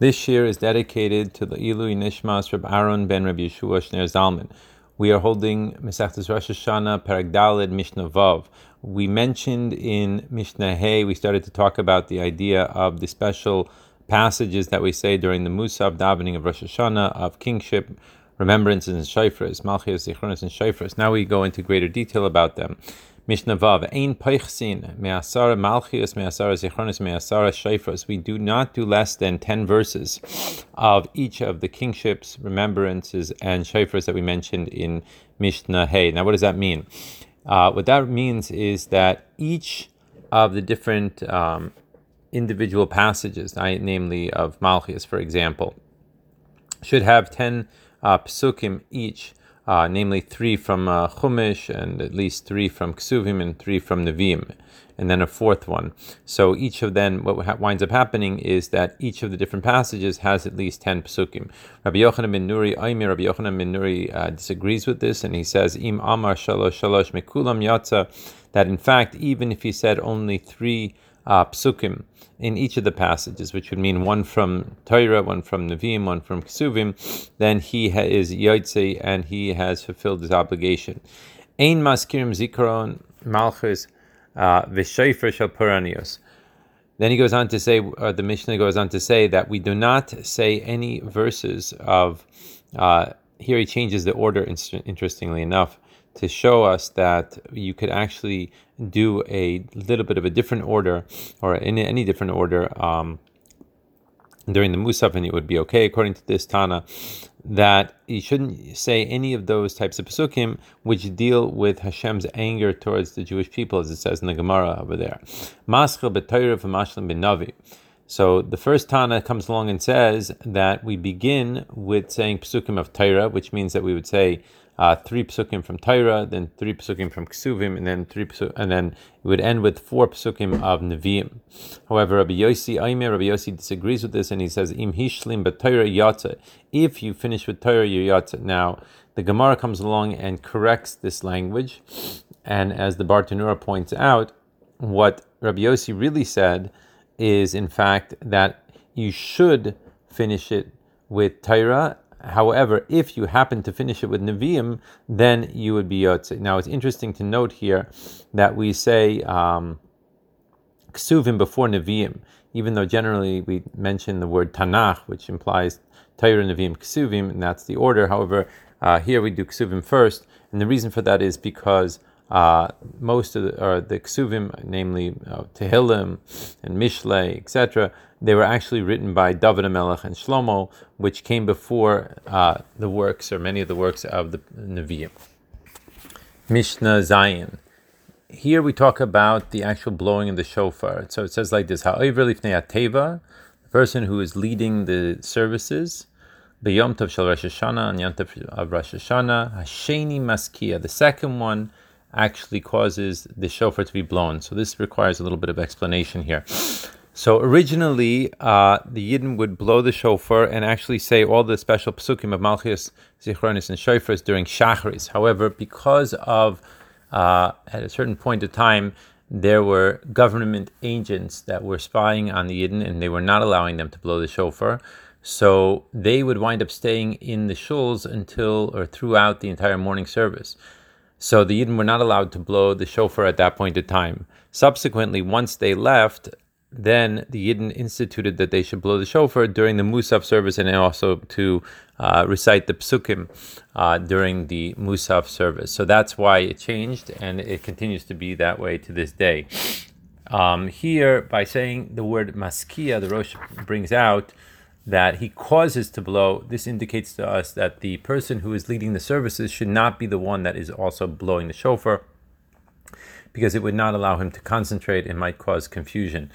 This year is dedicated to the Ilui Nishmas Reb Aaron ben Reb Yeshua Shner Zalman. We are holding Mesachtes Rosh Hashanah Perek Daled Mishnah Vav. We mentioned in Mishnah Hey, we started to talk about the idea of the special passages that we say during the Musaf davening of Rosh Hashanah of kingship, remembrances and shayfras, Malchias, Zichronis and shayfras. Now we go into greater detail about them. Mishnah Vav, Ein Peichsin, Me'asara Malchias, Me'asara Zichronis, Me'asara Shayfras. We do not do less than 10 verses of each of the kingships, remembrances, and Shayfras that we mentioned in Mishnah Hey. Now, what does that mean? Uh, what that means is that each of the different um, individual passages, namely of Malchias, for example, should have 10 uh, psukim each uh, namely three from uh, Chumash and at least three from Ksuvim and three from Nevi'im, and then a fourth one. So each of them, what winds up happening is that each of the different passages has at least 10 psukim. Rabbi Yochanan ben Nuri, Rabbi Yochanan ben Nuri uh, disagrees with this, and he says, Im Amar Shalosh Shalosh Mekulam Yatza, that in fact, even if he said only three uh, psukim in each of the passages, which would mean one from Torah, one from Nevi'im, one from Kesuvim, then he ha- is Yotze and he has fulfilled his obligation. Ein maskirim zikaron malchus uh, shel puranios. Then he goes on to say, or the Mishnah goes on to say that we do not say any verses of. Uh, here he changes the order. Interestingly enough, to show us that you could actually do a little bit of a different order or in any different order um, during the Musaf, and it would be okay according to this Tana. That you shouldn't say any of those types of psukim which deal with Hashem's anger towards the Jewish people, as it says in the Gemara over there. Maschil b'Navi. So the first Tana comes along and says that we begin with saying psukim of Torah, which means that we would say uh, three psukim from Torah, then three psukim from Ksuvim, and then three psukim, and then it would end with four psukim of Nevi'im. However, Rabbi Yossi Aimer, Rabbi Yossi disagrees with this, and he says Im hishlim but Torah yatsa. If you finish with Torah, you yatsa. Now, the Gemara comes along and corrects this language, and as the Bartanura points out, what Rabbi Yossi really said is, in fact, that you should finish it with Torah However, if you happen to finish it with Nevi'im, then you would be Yotze. Now, it's interesting to note here that we say um, Ksuvim before Nevi'im, even though generally we mention the word Tanakh, which implies Torah, Nevi'im, Ksuvim, and that's the order. However, uh, here we do Ksuvim first, and the reason for that is because uh, most of the, or the Ksuvim, namely uh, Tehillim and Mishle, etc., they were actually written by David Melech and Shlomo, which came before uh, the works or many of the works of the Nevi'im. Mishnah Zayin. Here we talk about the actual blowing of the shofar. So it says like this: Ha'over ateva, the person who is leading the services, b'yom tov shel Rosh Hashanah and yom tov of Rosh Hashanah, hasheni maskia. The second one actually causes the shofar to be blown. So this requires a little bit of explanation here. So originally, uh, the Yidden would blow the shofar and actually say all the special psukim of Malchus, Zichronis, and Shofars during Shachris. However, because of uh, at a certain point of time, there were government agents that were spying on the Yidden and they were not allowing them to blow the shofar. So they would wind up staying in the shuls until or throughout the entire morning service. So the Yidden were not allowed to blow the shofar at that point in time. Subsequently, once they left, then the Yidden instituted that they should blow the shofar during the Musaf service and also to uh, recite the psukim uh, during the Musaf service. So that's why it changed, and it continues to be that way to this day. Um, here, by saying the word maskia, the Rosh brings out that he causes to blow. This indicates to us that the person who is leading the services should not be the one that is also blowing the shofar because it would not allow him to concentrate and might cause confusion.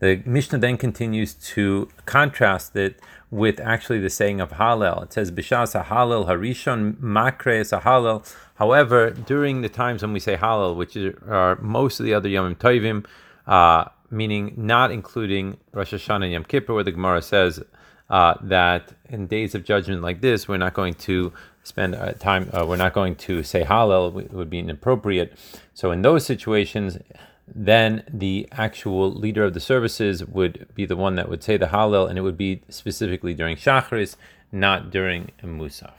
The Mishnah then continues to contrast it with actually the saying of Hallel. It says, Bishas Hallel Harishon Makres Hallel. However, during the times when we say Hallel, which are most of the other Yomim Tovim, uh, meaning not including Rosh Hashanah and Yom Kippur, where the Gemara says uh, that in days of judgment like this, we're not going to spend uh, time, uh, we're not going to say Hallel, it would be inappropriate. So in those situations, then the actual leader of the services would be the one that would say the Hallel, and it would be specifically during Shachris, not during Musaf.